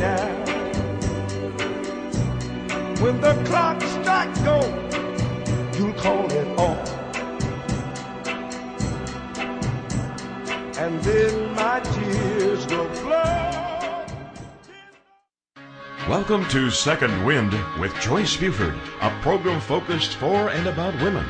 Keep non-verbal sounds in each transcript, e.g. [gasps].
now. When the clock strikes go, you'll call it off. And then my tears will flow. Welcome to Second Wind with Joyce Buford, a program focused for and about women.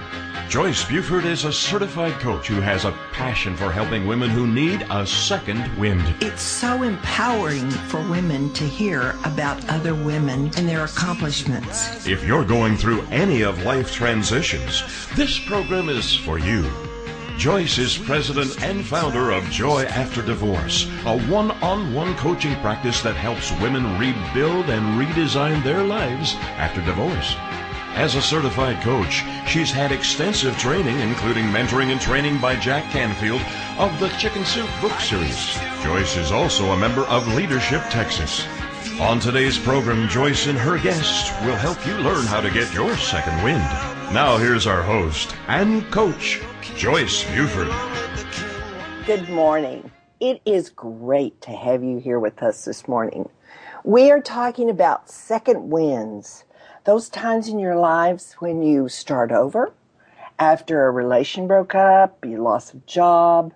Joyce Buford is a certified coach who has a passion for helping women who need a second wind. It's so empowering for women to hear about other women and their accomplishments. If you're going through any of life transitions, this program is for you. Joyce is president and founder of Joy After Divorce, a one on one coaching practice that helps women rebuild and redesign their lives after divorce. As a certified coach, she's had extensive training, including mentoring and training by Jack Canfield of the Chicken Soup book series. Joyce is also a member of Leadership Texas. On today's program, Joyce and her guests will help you learn how to get your second wind. Now, here's our host and coach, Joyce Buford. Good morning. It is great to have you here with us this morning. We are talking about second wins, those times in your lives when you start over after a relation broke up, you lost a job,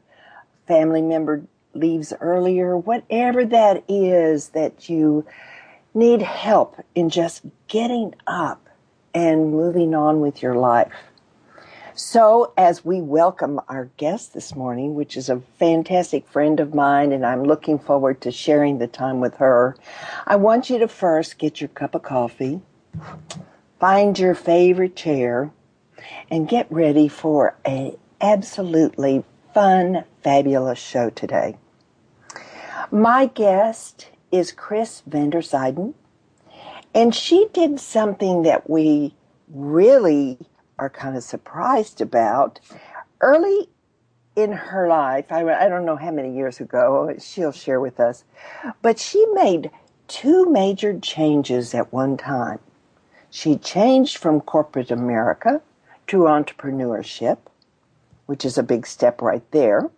family member leaves earlier, whatever that is that you need help in just getting up and moving on with your life. So, as we welcome our guest this morning, which is a fantastic friend of mine, and I'm looking forward to sharing the time with her, I want you to first get your cup of coffee, find your favorite chair, and get ready for a absolutely fun, fabulous show today. My guest is Chris Vandersyden, and she did something that we really are kind of surprised about. Early in her life, I, I don't know how many years ago, she'll share with us, but she made two major changes at one time. She changed from corporate America to entrepreneurship, which is a big step right there.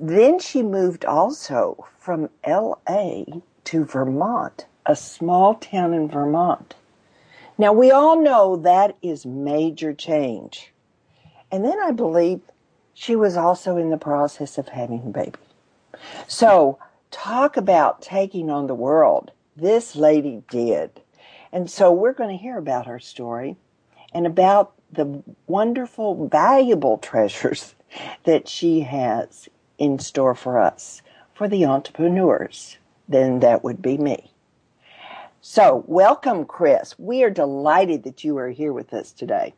Then she moved also from LA to Vermont, a small town in Vermont. Now, we all know that is major change. And then I believe she was also in the process of having a baby. So, talk about taking on the world. This lady did. And so, we're going to hear about her story and about the wonderful, valuable treasures [laughs] that she has in store for us, for the entrepreneurs. Then that would be me. So, welcome, Chris. We are delighted that you are here with us today.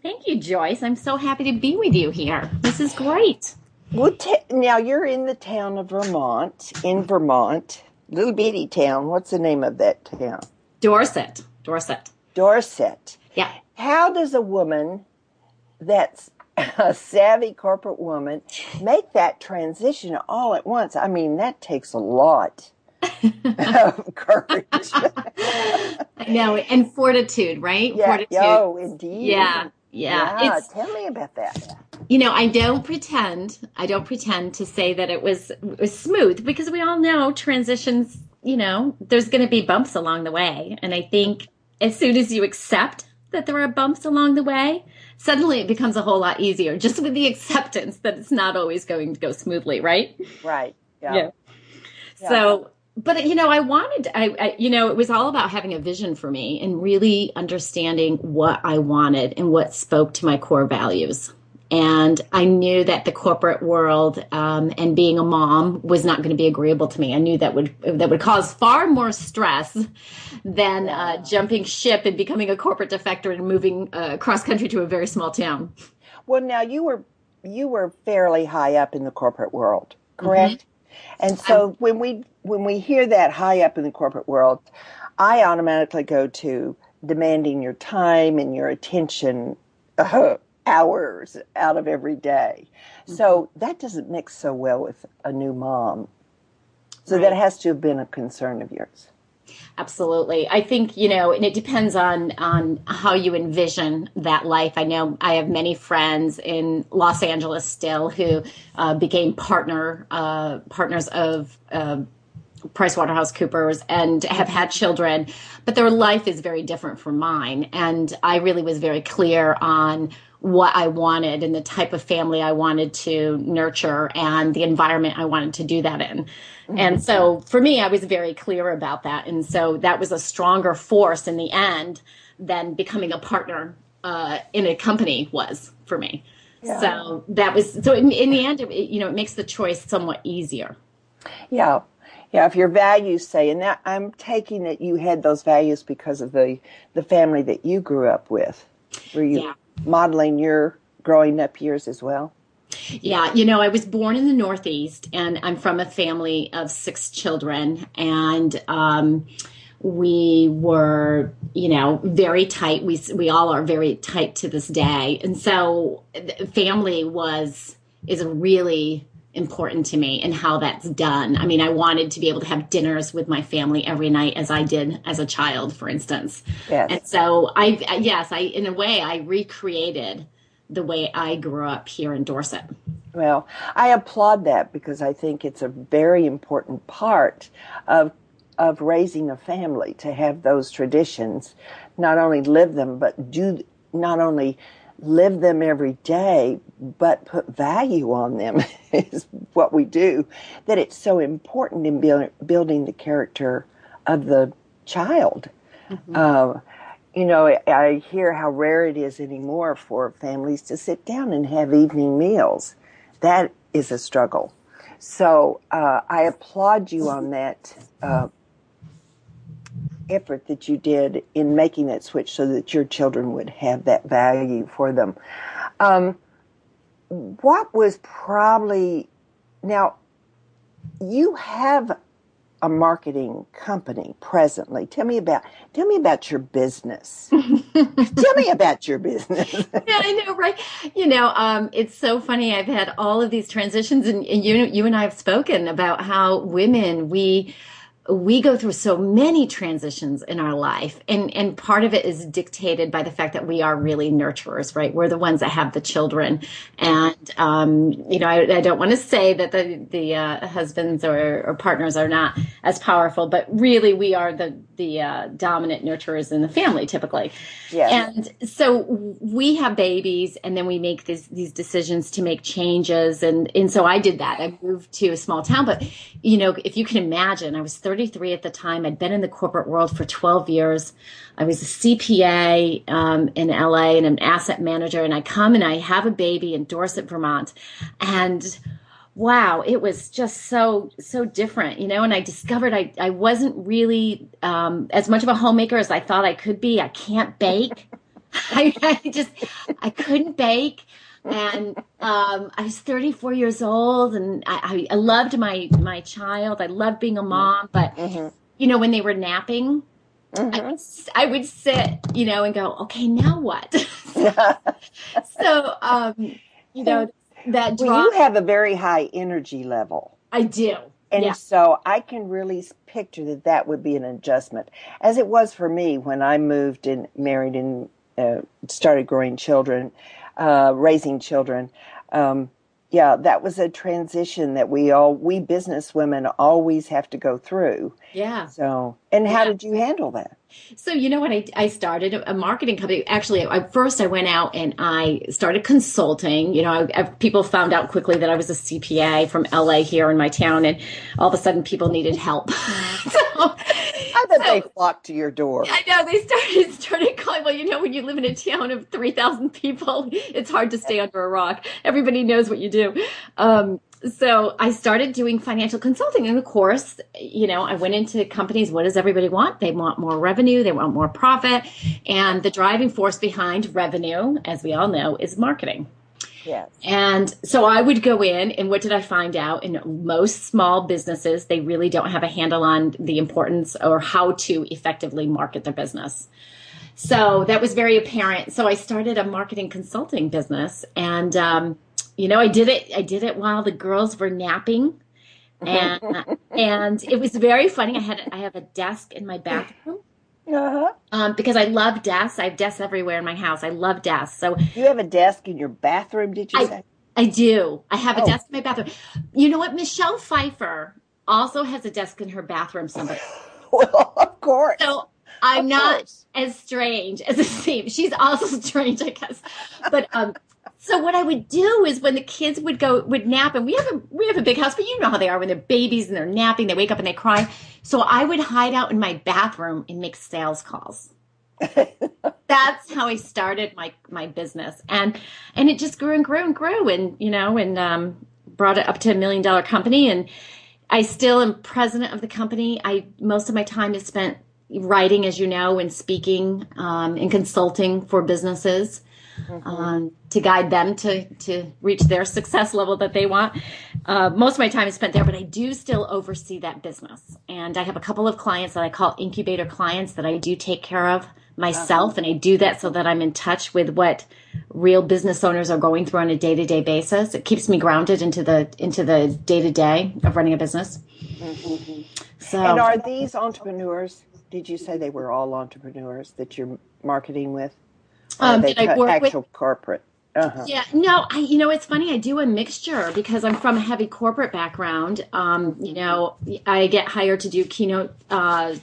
Thank you, Joyce. I'm so happy to be with you here. This is great. Well, t- now you're in the town of Vermont, in Vermont, little bitty town. What's the name of that town? Dorset. Dorset. Dorset. Yeah. How does a woman that's a savvy corporate woman make that transition all at once? I mean, that takes a lot [laughs] of courage. I know, and fortitude, right? Yeah. Fortitude. Oh, indeed. Yeah. Yeah. Yeah. Tell me about that. you know, I don't pretend. I don't pretend to say that it was it was smooth because we all know transitions. You know, there's going to be bumps along the way, and I think as soon as you accept that there are bumps along the way, suddenly it becomes a whole lot easier. [laughs] Just with the acceptance that it's not always going to go smoothly, right? Right. Yeah. Yeah. So, but you know, I wanted, I, I, you know, it was all about having a vision for me and really understanding what I wanted and what spoke to my core values. And I knew that the corporate world um, and being a mom was not going to be agreeable to me. I knew that would that would cause far more stress than uh, jumping ship and becoming a corporate defector and moving uh, cross country to a very small town. Well, now you were you were fairly high up in the corporate world. correct? Mm-hmm. And so um, when we when we hear that high up in the corporate world, I automatically go to demanding your time and your attention [laughs] uh, hours out of every day. Mm-hmm. So that doesn't mix so well with a new mom. So right. that has to have been a concern of yours. Absolutely. I think, you know, and it depends on on how you envision that life. I know I have many friends in Los Angeles still who uh, became partner uh, partners of uh, PricewaterhouseCoopers and have had children, but their life is very different from mine. And I really was very clear on what I wanted and the type of family I wanted to nurture and the environment I wanted to do that in. Mm-hmm. And so for me, I was very clear about that. And so that was a stronger force in the end than becoming a partner uh, in a company was for me. Yeah. So that was, so in, in the end, it, you know, it makes the choice somewhat easier. Yeah. Yeah, if your values say, and that I'm taking that you had those values because of the the family that you grew up with. Were you yeah modeling your growing up years as well? Yeah, you know, I was born in the Northeast and I'm from a family of six children. And, um, we were, you know, very tight. We, we all are very tight to this day. And so family was, is really important to me and how that's done. I mean, I wanted to be able to have dinners with my family every night as I did as a child, for instance. Yes. And so I, yes, I, in a way, I recreated the way I grew up here in Dorset. Well, I applaud that because I think it's a very important part of of raising a family to have those traditions, not only live them, but do not only live them every day, but put value on them [laughs] is what we do. That it's so important in build, building the character of the child. Mm-hmm. Uh, you know, I hear how rare it is anymore for families to sit down and have evening meals. That is a struggle. So uh, I applaud you on that uh, effort that you did in making that switch so that your children would have that value for them. Um, what was probably now you have a marketing company presently. Tell me about tell me about your business. [laughs] tell me about your business. [laughs] yeah, I know, right? You know, um, it's so funny. I've had all of these transitions, and, and you you and I have spoken about how women we we go through so many transitions in our life and and part of it is dictated by the fact that we are really nurturers right? We're the ones that have the children. And um, you know I, I, don't want to say that the the uh, husbands or, or, partners are not as powerful but really we are the the uh, dominant nurturers in the family typically. Yeah. and so we have babies and then we make these these decisions to make changes. And and so I did that. I moved to a small town but you know if you can imagine I was 30 33 at the time. I'd been in the corporate world for 12 years. I was a CPA um, in LA and an asset manager. And I come and I have a baby in Dorset, Vermont. And wow, it was just so, so different, you know, and I discovered I, I wasn't really um, as much of a homemaker as I thought I could be. I can't bake. [laughs] I, I just, I couldn't bake and um, I was 34 years old, and I, I, loved my my child. I loved being a mom, but mm-hmm. you know, when they were napping, mm-hmm. I, would, I, would, sit, you know, and go, okay, now what? [laughs] so, um, you know, that drop, well, you have a very high energy level. I do. And yeah. so I can really picture that that would be an adjustment, as it was for me when I moved and married and uh, started growing children uh, raising children. Um, yeah, that was a transition that we all, we business women always have to go through. Yeah. So, and how yeah. did you handle that? So, you know what? I, I started a marketing company. Actually, I, first I went out and I started consulting. You know, I, people found out quickly that I was a CPA from LA here in my town, and all of a sudden people needed help. [laughs] so, I bet so, they flocked to your door. I know they started started calling. Well, you know, when you live in a town of three thousand people, it's hard to stay under a rock. Everybody knows what you do. Um, so I started doing financial consulting. And of course, you know, I went into companies. What does everybody want? They want more revenue. They want more profit. And the driving force behind revenue, as we all know, is marketing. Yes. And so I would go in, and what did I find out? In most small businesses, they really don't have a handle on the importance or how to effectively market their business. So that was very apparent. So I started a marketing consulting business, and um, you know, I did it. I did it while the girls were napping, and [laughs] and it was very funny. I had I have a desk in my bathroom Uh-huh. um, because I love desks. I have desks everywhere in my house. I love desks. So You have a desk in your bathroom, did you I- say? I do. I have a Oh. desk in my bathroom. You know what? Michelle Pfeiffer also has a desk in her bathroom. Somebody. [laughs] Well, of course. So I'm Of not course. as strange as it seems. She's also [laughs] strange, I guess. But um, so what I would do is when the kids would go would nap, and we have a we have a big house, but you know how they are when they're babies and they're napping, they wake up and they cry. So I would hide out in my bathroom and make sales calls. [laughs] That's how I started my my business, and and it just grew and grew and grew, and you know, and um, brought it up to a million dollar company, and I still am president of the company. I most of my time is spent writing, as you know, and speaking um, and consulting for businesses um, to guide them to to reach their success level that they want. Uh, most of my time is spent there, but I do still oversee that business, and I have a couple of clients that I call incubator clients that I do take care of myself, and I do that so that I'm in touch with what real business owners are going through on a day to day basis. It keeps me grounded into the into the day to day of running a business. So And are these entrepreneurs? Did you say they were all entrepreneurs that you're marketing with? Um, that I work with- actual corporate? Uh-huh. Yeah, no, I you know it's funny. I do a mixture because I'm from a heavy corporate background. Um, you know, I get hired to do keynote uh,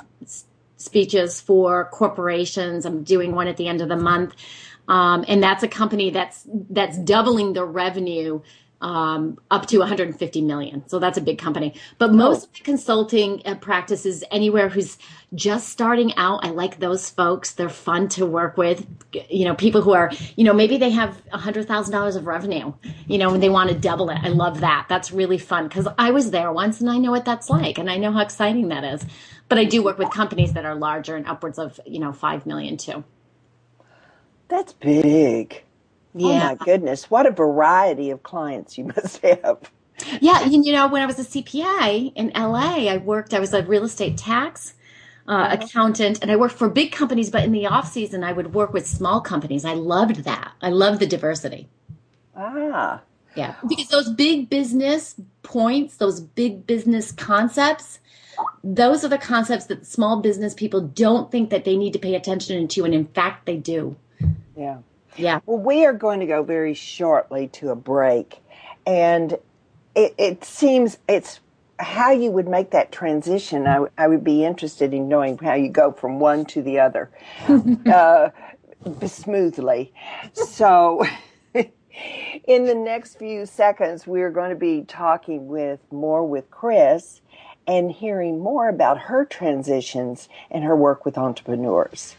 speeches for corporations. I'm doing one at the end of the month, um, and that's a company that's that's doubling their revenue um, up to 150 million. So that's a big company. But most of the consulting uh, practices anywhere who's just starting out. I like those folks. They're fun to work with. You know, people who are, you know, maybe they have $100,000 of revenue, you know, and they want to double it. I love that. That's really fun because I was there once and I know what that's like and I know how exciting that is. But I do work with companies that are larger and upwards of, you know, 5 million too. That's big. Oh Yeah. my goodness. What a variety of clients you [laughs] must have. Yeah, you, you know, when I was a CPA in LA, I worked. I was a real estate tax uh, accountant, and I worked for big companies. But in the off season, I would work with small companies. I loved that. I loved the diversity. Ah. Yeah, because those big business points, those big business concepts, those are the concepts that small business people don't think that they need to pay attention to, and in fact, they do. Yeah. Yeah. Well, we are going to go very shortly to a break, and it, it seems it's how you would make that transition. I, I would be interested in knowing how you go from one to the other [laughs] uh, smoothly. So, [laughs] in the next few seconds, we're going to be talking with more with Chris and hearing more about her transitions and her work with entrepreneurs.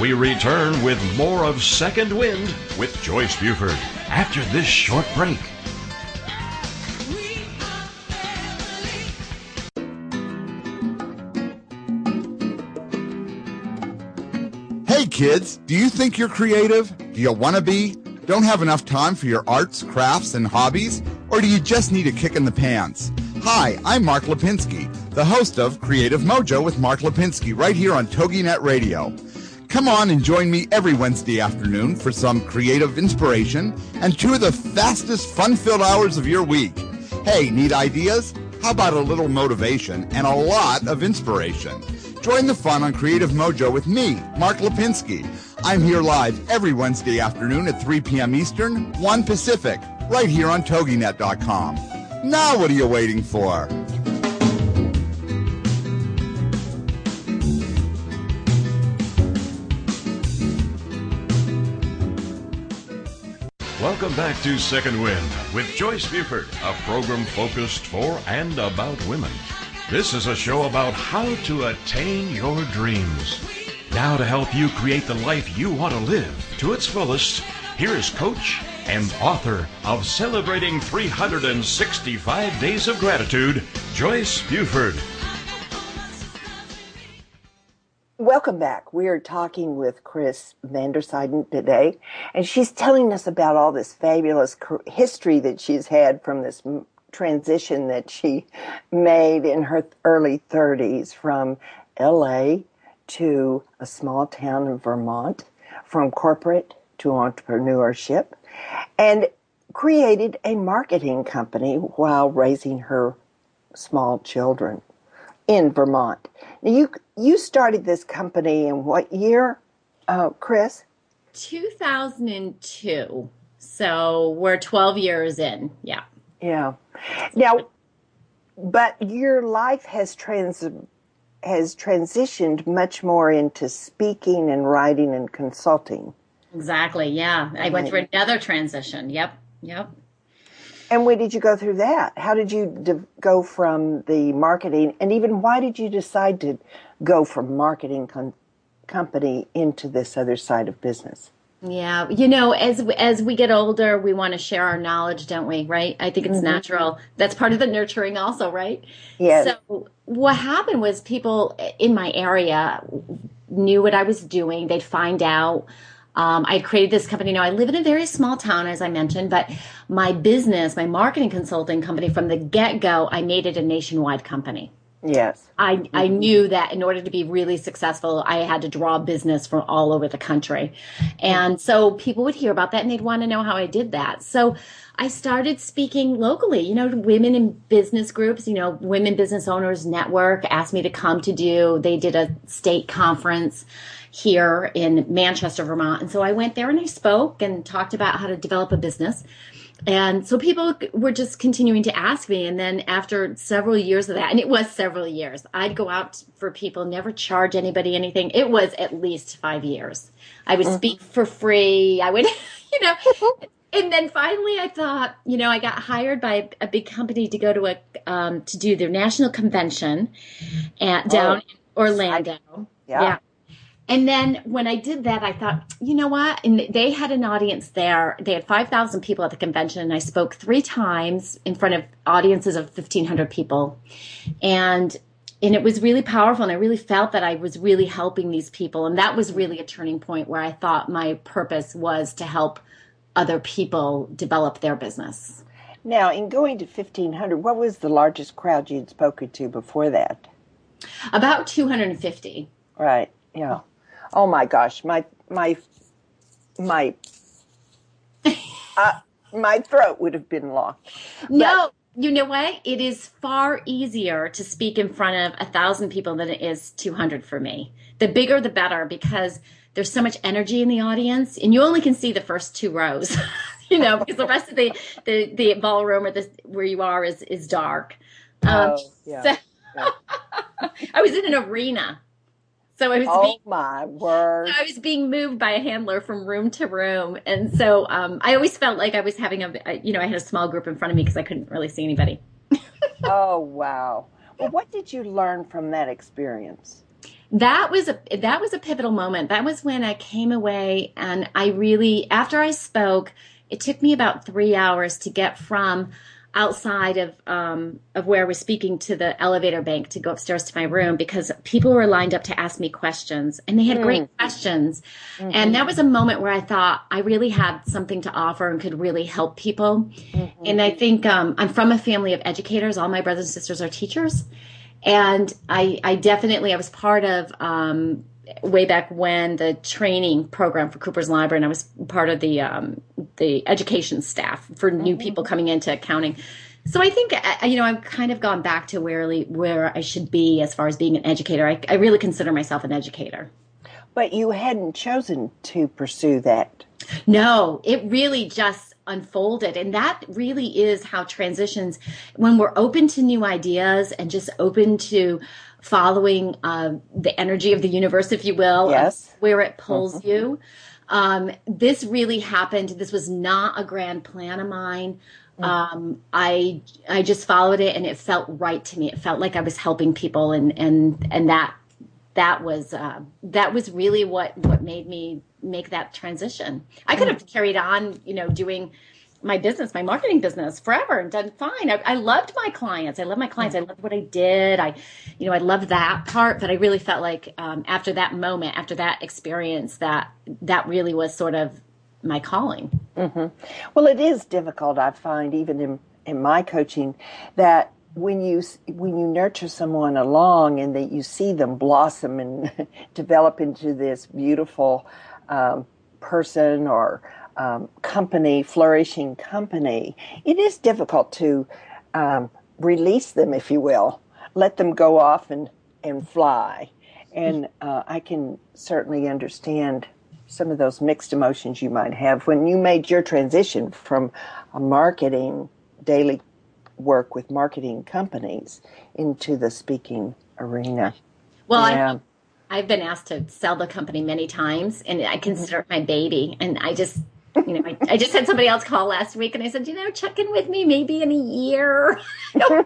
We return with more of Second Wind with Joyce Buford after this short break. Hey kids, do you think you're creative? Do you want to be? Don't have enough time for your arts, crafts, and hobbies? Or do you just need a kick in the pants? Hi, I'm Mark Lipinski, the host of Creative Mojo with Mark Lipinski right here on TogiNet Radio. Come on and join me every Wednesday afternoon for some creative inspiration and two of the fastest fun-filled hours of your week. Hey, need ideas? How about a little motivation and a lot of inspiration? Join the fun on Creative Mojo with me, Mark Lipinski. I'm here live every Wednesday afternoon at 3 p.m. Eastern, 1 Pacific, right here on TogiNet.com. Now what are you waiting for? Welcome back to Second Wind with Joyce Buford, a program focused for and about women. This is a show about how to attain your dreams. Now, to help you create the life you want to live to its fullest, here is coach and author of Celebrating 365 Days of Gratitude, Joyce Buford. Welcome back. We are talking with Chris Vandersyden today, and she's telling us about all this fabulous history that she's had from this transition that she made in her early 30s from LA to a small town in Vermont, from corporate to entrepreneurship, and created a marketing company while raising her small children in Vermont. Now you you started this company in what year, uh, Chris? 2002. So we're 12 years in. Yeah. Yeah. Now, but your life has trans has transitioned much more into speaking and writing and consulting. Exactly. Yeah. I went through another transition. Yep. Yep. And when did you go through that? How did you de- go from the marketing, and even why did you decide to go from marketing com- company into this other side of business? Yeah, you know, as as we get older, we want to share our knowledge, don't we? Right? I think it's mm-hmm. natural. That's part of the nurturing, also, right? Yeah. So what happened was people in my area knew what I was doing. They'd find out. Um, I created this company. Now I live in a very small town, as I mentioned, but my business, my marketing consulting company, from the get go, I made it a nationwide company. Yes. I, mm-hmm. I knew that in order to be really successful, I had to draw business from all over the country. And so people would hear about that and they'd want to know how I did that. So I started speaking locally, you know, women in business groups, you know, Women Business Owners Network asked me to come to do, they did a state conference here in Manchester, Vermont. And so I went there and I spoke and talked about how to develop a business. And so people were just continuing to ask me. And then after several years of that, and it was several years, I'd go out for people, never charge anybody anything. It was at least five years. I would mm-hmm. speak for free. I would, [laughs] you know, and then finally I thought, you know, I got hired by a big company to go to a, um, to do their national convention at down oh, in Orlando. yeah. yeah. And then when I did that, I thought, you know what? And they had an audience there. They had 5,000 people at the convention, and I spoke three times in front of audiences of 1,500 people. And and it was really powerful and i really felt that i was really helping these people and that was really a turning point where i thought my purpose was to help other people develop their business now in going to 1500 what was the largest crowd you'd spoken to before that about 250 right yeah Oh my gosh, my my my uh, my throat would have been locked. No, you know what? It is far easier to speak in front of a thousand people than it is two hundred for me. The bigger, the better, because there's so much energy in the audience, and you only can see the first two rows. [laughs] you know, because the rest of the the, the ballroom or the where you are is is dark. Um, oh, yeah. [laughs] So yeah. [laughs] I was in an arena so I was oh being, my word! I was being moved by a handler from room to room, and so um, I always felt like I was having a, you know, I had a small group in front of me because I couldn't really see anybody. oh wow! Well, what did you learn from that experience? That was a that was a pivotal moment. That was when I came away, and I really, after I spoke, it took me about three hours to get from outside of um, of where I was speaking to the elevator bank to go upstairs to my room because people were lined up to ask me questions and they had mm. great questions. Mm-hmm. And that was a moment where I thought I really had something to offer and could really help people. Mm-hmm. And I think um, I'm from a family of educators. All my brothers and sisters are teachers. And I, I definitely, I was part of um, way back when the training program for Coopers & Lybrand, and I was part of the um, the education staff for new mm-hmm. people coming into accounting. So I think you know I've kind of gone back to where where I should be as far as being an educator. I, I really consider myself an educator. But you hadn't chosen to pursue that. No, it really just unfolded. And that really is how transitions, when we're open to new ideas and just open to following uh, the energy of the universe, if you will, yes. where it pulls mm-hmm. you. Um, this really happened. This was not a grand plan of mine. Mm-hmm. Um, I I just followed it, and it felt right to me. It felt like I was helping people, and and and that that was uh, that was really what what made me make that transition. I could have carried on, you know, doing my business, my marketing business forever and done fine. I, I loved my clients. I loved my clients. I loved what I did. I, you know, I loved that part, but I really felt like um, after that moment, after that experience, that that really was sort of my calling. Mm-hmm. Well, it is difficult. I find even in in my coaching that when you when you nurture someone along and that you see them blossom and [laughs] develop into this beautiful um, person or um, company, flourishing company, it is difficult to um, release them, if you will, let them go off and and fly. And uh, I can certainly understand some of those mixed emotions you might have when you made your transition from a marketing daily work with marketing companies into the speaking arena. Well, yeah. I, I've been asked to sell the company many times, and I consider mm-hmm. it my baby. And I just, you know, I, I, just had somebody else call last week, and I said, you know, check in with me maybe in a year. [laughs] I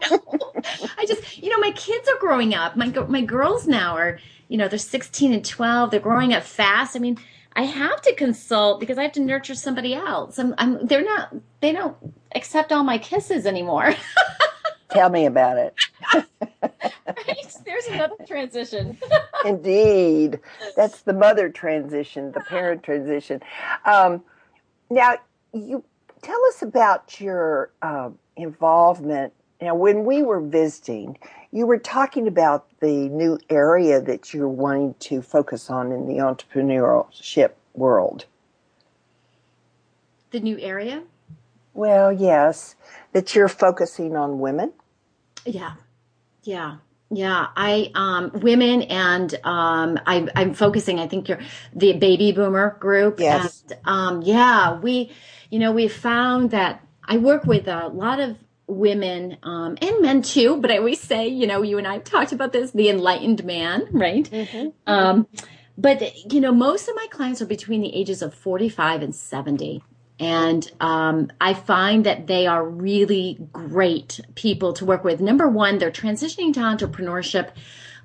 I just, you know, my kids are growing up. My my girls now are, you know, they're 16 and 12. They're growing up fast. I mean, I have to consult because I have to nurture somebody else. I'm, I'm they're not they don't accept all my kisses anymore. [laughs] Tell me about it. right? There's another transition. [laughs] Indeed. That's the mother transition, the [laughs] parent transition. Um, now, you tell us about your uh, involvement. Now, when we were visiting, you were talking about the new area that you're wanting to focus on in the entrepreneurship world. The new area? Well, yes, that you're focusing on women. Yeah, yeah, yeah. I um, women and um, I, I'm focusing. I think you're the baby boomer group. Yes. And, um, yeah, we, you know, we found that I work with a lot of women um, and men too. But I always say, you know, you and I have talked about this: the enlightened man, right? Mm-hmm. Um, but you know, most of my clients are between the ages of 45 and 70 and um, I find that they are really great people to work with. Number one, they're transitioning to entrepreneurship.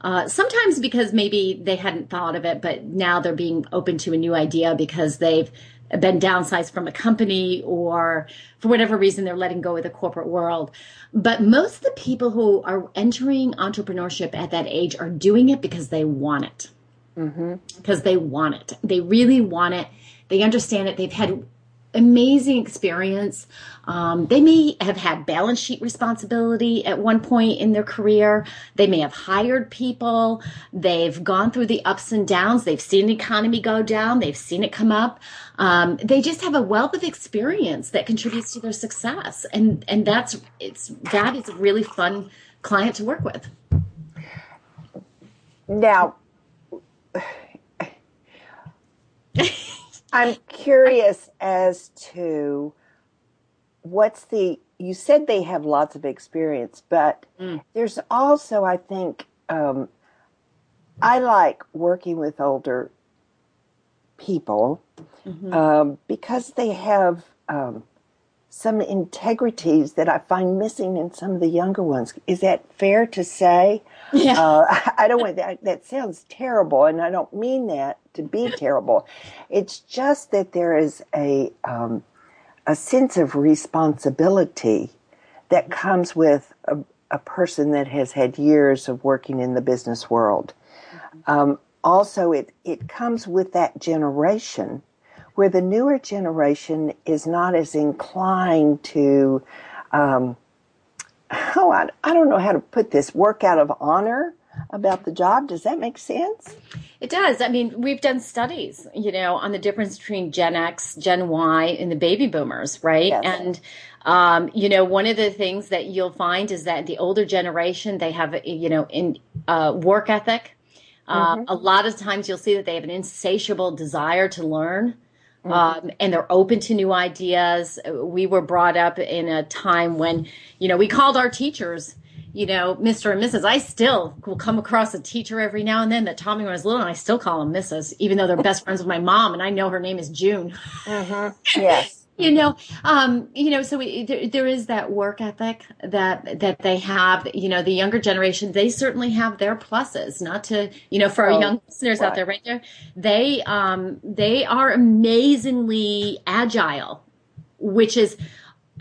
Uh, sometimes because maybe they hadn't thought of it, but now they're being open to a new idea because they've been downsized from a company or for whatever reason they're letting go of the corporate world. But most of the people who are entering entrepreneurship at that age are doing it because they want it. Mm-hmm. Because they want it. They really want it. They understand it. They've had amazing experience. Um, they may have had balance sheet responsibility at one point in their career. They may have hired people. They've gone through the ups and downs. They've seen the economy go down. They've seen it come up. Um, they just have a wealth of experience that contributes to their success, and and that's it's that is a really fun client to work with. Now. [laughs] I'm curious as to what's the. You said they have lots of experience, but mm. there's also, I think, um, I like working with older people mm-hmm. um, because they have um, some integrities that I find missing in some of the younger ones. Is that fair to say? Yeah. Uh, [laughs] I don't want that. That sounds terrible, and I don't mean that to be [laughs] terrible. It's just that there is a um, a sense of responsibility that comes with a, a, person that has had years of working in the business world. Um, also, it it comes with that generation where the newer generation is not as inclined to. Um, oh, I, I don't know how to put this, work out of honor about the job. Does that make sense? It does. I mean, we've done studies, you know, on the difference between Gen X, Gen Y, and the baby boomers, right? Yes. And um, you know, one of the things that you'll find is that the older generation they have, you know, in uh, work ethic. Uh, mm-hmm. A lot of times you'll see that they have an insatiable desire to learn. Mm-hmm. Um, and they're open to new ideas. We were brought up in a time when, you know, we called our teachers you know, Mr. and Mrs. I still will come across a teacher every now and then that Tommy when I was little, and I still call them Mrs., even though they're best friends with my mom, and I know her name is June. Mm-hmm. Yes. You know, um, you know, so we, there, there is that work ethic that that they have. You know, the younger generation, they certainly have their pluses. Not to, you know, for our oh, young listeners out there, right there, they um, they are amazingly agile which is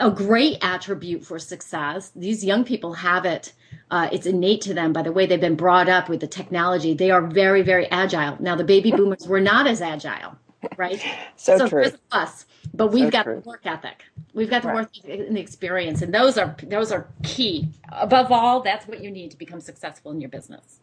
a great attribute for success. These young people have it. Uh, it's innate to them by the way they've been brought up with the technology. They are very, very agile. Now, the baby boomers were not as agile, right? [laughs] so, so true. us, but we've so got true. the work ethic. We've got the right. work and the experience, and those are those are key. Above all, that's what you need to become successful in your business.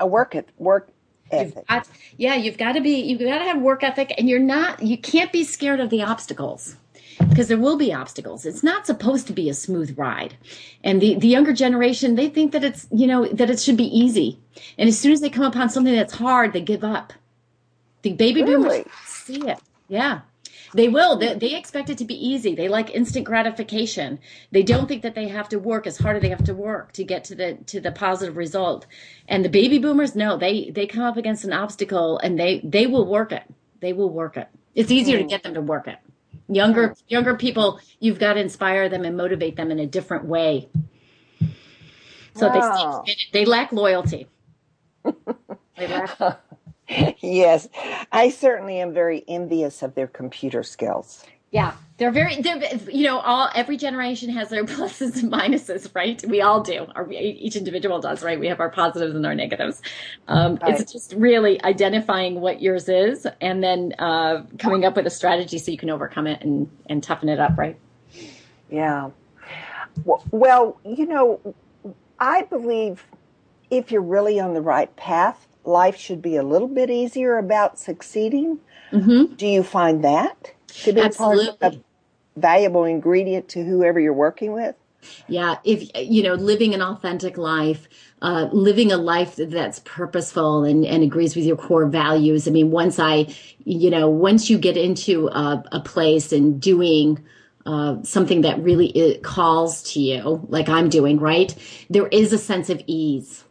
A work et- work ethic. You've got, yeah, you've got to be. You've got to have work ethic, and you're not. You can't be scared of the obstacles because there will be obstacles. It's not supposed to be a smooth ride. And the, the younger generation, they think that it's, you know, that it should be easy. And as soon as they come upon something that's hard, they give up. The baby really? boomers see it. Yeah. They will. They, they, expect it to be easy. They like instant gratification. They don't think that they have to work as hard as they have to work to get to the to the positive result. And the baby boomers, no, they they come up against an obstacle and they they will work it. They will work it. It's easier to mm. get them to work it. Younger younger people, you've got to inspire them and motivate them in a different way. So wow. they they lack loyalty. [laughs] they lack. [laughs] yes, I certainly am very envious of their computer skills. Yeah, they're very, they're, you know, all every generation has their [laughs] pluses and minuses, right? We all do. Or each individual does, right? We have our positives and our negatives. Um, right. It's just really identifying what yours is, and then uh, coming up with a strategy so you can overcome it and and toughen it up, right? Yeah. Well, you know, I believe if you're really on the right path, life should be a little bit easier about succeeding. Mm-hmm. Do you find that? to be Absolutely. a valuable ingredient to whoever you're working with? Yeah, if you know, living an authentic life, uh, living a life that's purposeful and, and agrees with your core values. I mean, once I, you know, once you get into a, a place and doing uh, something that really calls to you, like I'm doing, right? There is a sense of ease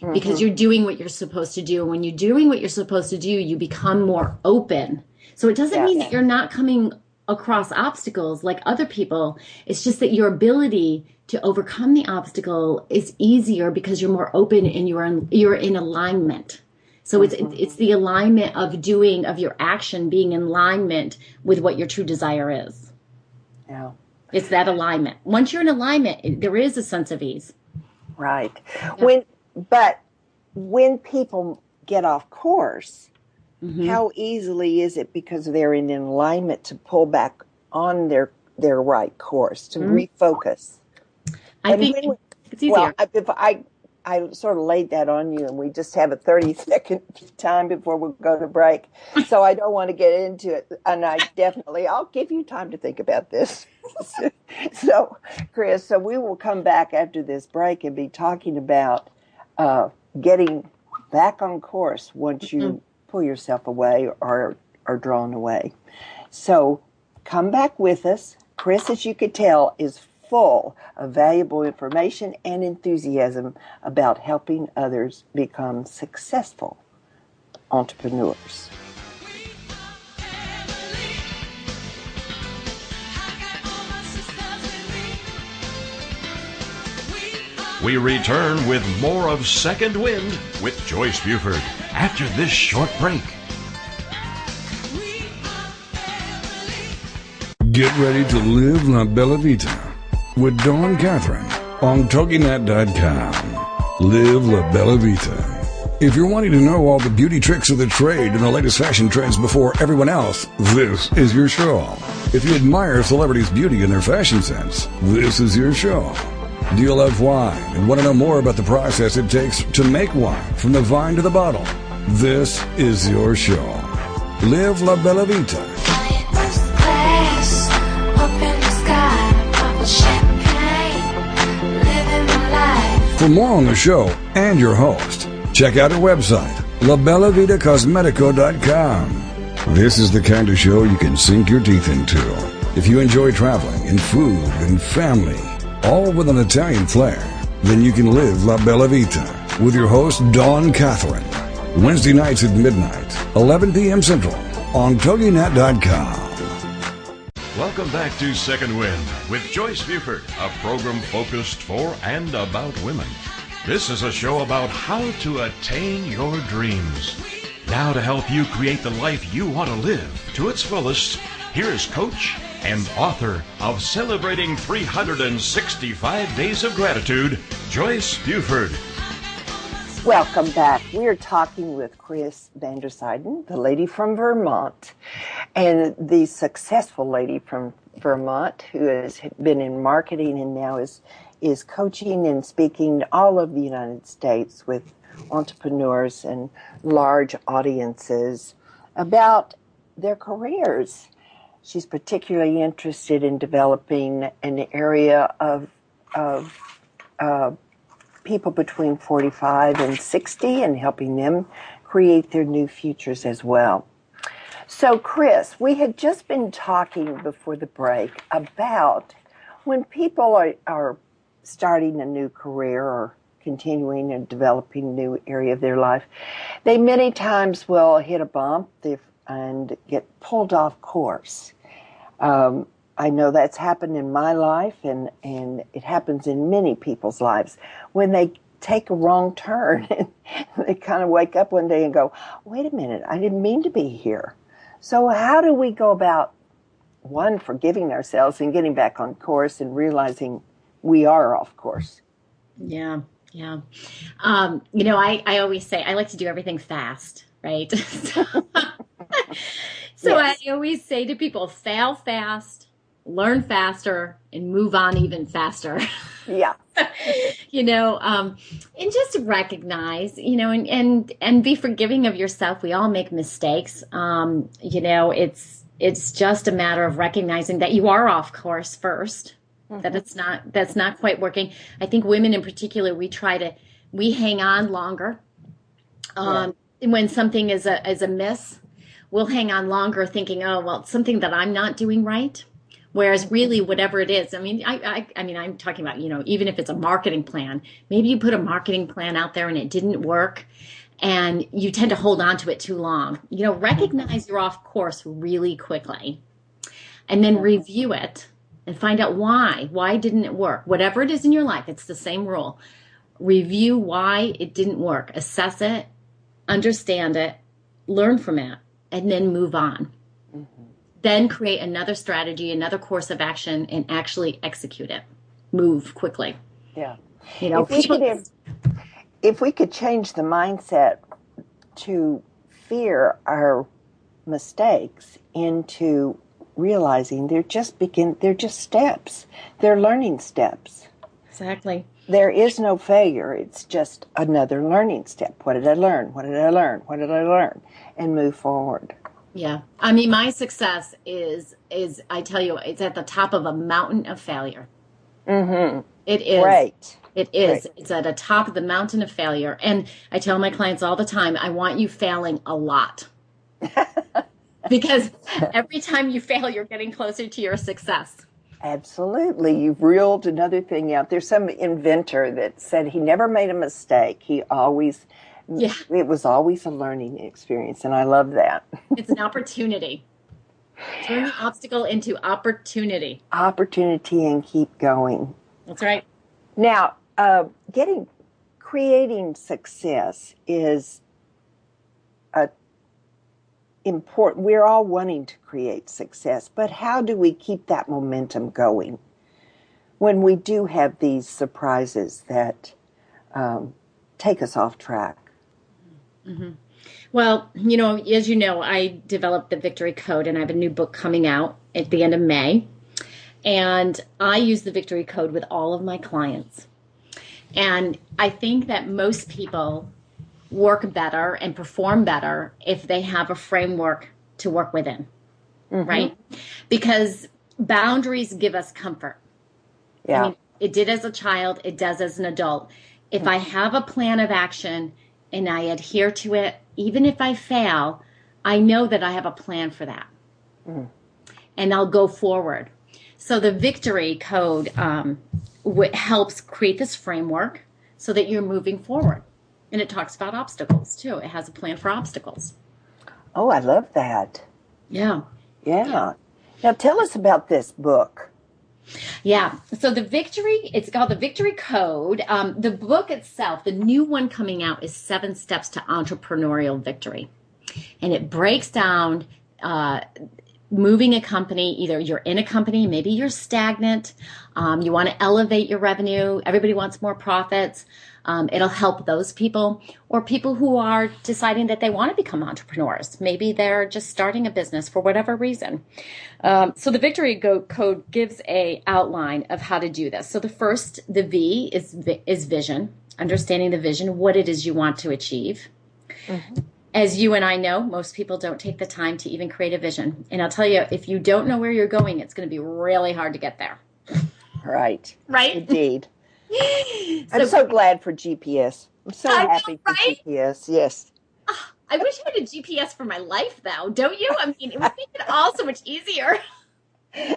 mm-hmm. because you're doing what you're supposed to do. And when you're doing what you're supposed to do, you become more open so it doesn't yeah, mean that you're not coming across obstacles like other people. It's just that your ability to overcome the obstacle is easier because you're more open and you're in, you're in alignment. So it's mm-hmm. it's the alignment of doing of your action being in alignment with what your true desire is. Yeah. It's that alignment. Once you're in alignment, there is a sense of ease. Right. Yeah. When but when people get off course, Mm-hmm. How easily is it because they're in alignment to pull back on their their right course to mm-hmm. refocus? I and think when, it's easier. Well, if I I sort of laid that on you, and we just have a 30 second [laughs] time before we go to break. So I don't want to get into it. And I definitely, I'll give you time to think about this. [laughs] so, Chris, so we will come back after this break and be talking about uh, getting back on course once you mm-hmm pull yourself away or are drawn away. So come back with us. Chris, as you could tell, is full of valuable information and enthusiasm about helping others become successful entrepreneurs. We return with more of Second Wind with Joyce Buford after this short break. Get ready to live La Bella Vita with Dawn Catherine on TogiNet.com. Live La Bella Vita. If you're wanting to know all the beauty tricks of the trade and the latest fashion trends before everyone else, this is your show. If you admire celebrities' beauty and their fashion sense, this is your show. Do you love wine and want to know more about the process it takes to make wine from the vine to the bottle? This is your show. Live La Bella Vita. For more on the show and your host, check out our website, labellavitacosmetico.com. This is the kind of show you can sink your teeth into. If you enjoy traveling and food and family, all with an Italian flair, then you can live La Bella Vita with your host, Dawn Catherine. Wednesday nights at midnight, 11 p.m. Central on TogiNet.com. Welcome back to Second Wind with Joyce Buford, a program focused for and about women. This is a show about how to attain your dreams. Now, to help you create the life you want to live to its fullest, here's Coach and author of Celebrating 365 Days of Gratitude, Joyce Buford. Welcome back. We're talking with Chris Vandersyden, the lady from Vermont, and the successful lady from Vermont who has been in marketing and now is is coaching and speaking all over the United States with entrepreneurs and large audiences about their careers. She's particularly interested in developing an area of, of uh, people between 45 and 60 and helping them create their new futures as well. So, Chris, we had just been talking before the break about when people are, are starting a new career or continuing and developing a new area of their life, they many times will hit a bump and get pulled off course. Um, I know that's happened in my life, and, and it happens in many people's lives when they take a wrong turn and [laughs] they kind of wake up one day and go, wait a minute, I didn't mean to be here. So, how do we go about one, forgiving ourselves and getting back on course and realizing we are off course? Yeah. Yeah. Um, you know, I, I always say I like to do everything fast, right? [laughs] [laughs] so yes. I always say to people, fail fast, learn faster, and move on even faster. [laughs] Yeah. you know, um, and just recognize, you know, and, and, and be forgiving of yourself. We all make mistakes. Um, you know, it's, it's just a matter of recognizing that you are off course 1st mm-hmm. that it's not, that's not quite working. I think women in particular, we try to, we hang on longer. Um, yeah. when something is a, is a miss, we'll hang on longer thinking, oh, well, it's something that I'm not doing right. Whereas really, whatever it is, I mean, I, I, I mean, I'm talking about, you know, even if it's a marketing plan, maybe you put a marketing plan out there and it didn't work and you tend to hold on to it too long. You know, recognize you're off course really quickly and then review it and find out why. Why didn't it work? Whatever it is in your life, it's the same rule. Review why it didn't work, assess it, understand it, learn from it, and then move on. Mm-hmm. Then create another strategy, another course of action, and actually execute it. Move quickly. Yeah. You know, if we, could, if we could change the mindset to fear our mistakes into realizing they're just begin they're just steps. They're learning steps. Exactly. There is no failure. It's just another learning step. What did I learn? What did I learn? What did I learn? And move forward. Yeah. I mean, my success is, is, I tell you, it's at the top of a mountain of failure. Mm-hmm. It is. Right. It is. Right. It's at the top of the mountain of failure. And I tell my clients all the time, I want you failing a lot. [laughs] because every time you fail, you're getting closer to your success. Absolutely. You've reeled another thing out. There's some inventor that said he never made a mistake. He always yeah. It was always a learning experience, and I love that. it's an opportunity. Turn the obstacle into opportunity. Opportunity and keep going. That's right. Now, uh, getting creating success is a important. We're all wanting to create success, but how do we keep that momentum going when we do have these surprises that um, take us off track? Mm-hmm. Well, you know, as you know, I developed the Victory Code and I have a new book coming out at the end of May. And I use the Victory Code with all of my clients. And I think that most people work better and perform better if they have a framework to work within, mm-hmm. right? Because boundaries give us comfort. Yeah. I mean, it did as a child, it does as an adult. If I have a plan of action and I adhere to it, even if I fail, I know that I have a plan for that. Mm. And I'll go forward. So the victory code um, w- helps create this framework so that you're moving forward. And it talks about obstacles too. It has a plan for obstacles. Oh, I love that. Yeah. Yeah. yeah. Now tell us about this book. Yeah. So the victory, it's called the Victory Code. Um, the book itself, the new one coming out, is Seven Steps to Entrepreneurial Victory, and it breaks down uh, moving a company, either you're in a company, maybe you're stagnant, um, you want to elevate your revenue, everybody wants more profits. Um, it'll help those people or people who are deciding that they want to become entrepreneurs. Maybe they're just starting a business for whatever reason. Um, so the Victory Go Code gives a outline of how to do this. So the first, the V is is vision, understanding the vision, what it is you want to achieve. Mm-hmm as you and I know, most people don't take the time to even create a vision. And I'll tell you, if you don't know where you're going, it's going to be really hard to get there. Right. Right. Indeed. I'm so glad for GPS. I'm so I know, happy for? GPS. Yes. Ah, I wish I had a GPS for my life, though. Don't you? I mean, it would make it all so much easier. [laughs]